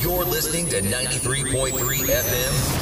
You're listening to 93.3 FM,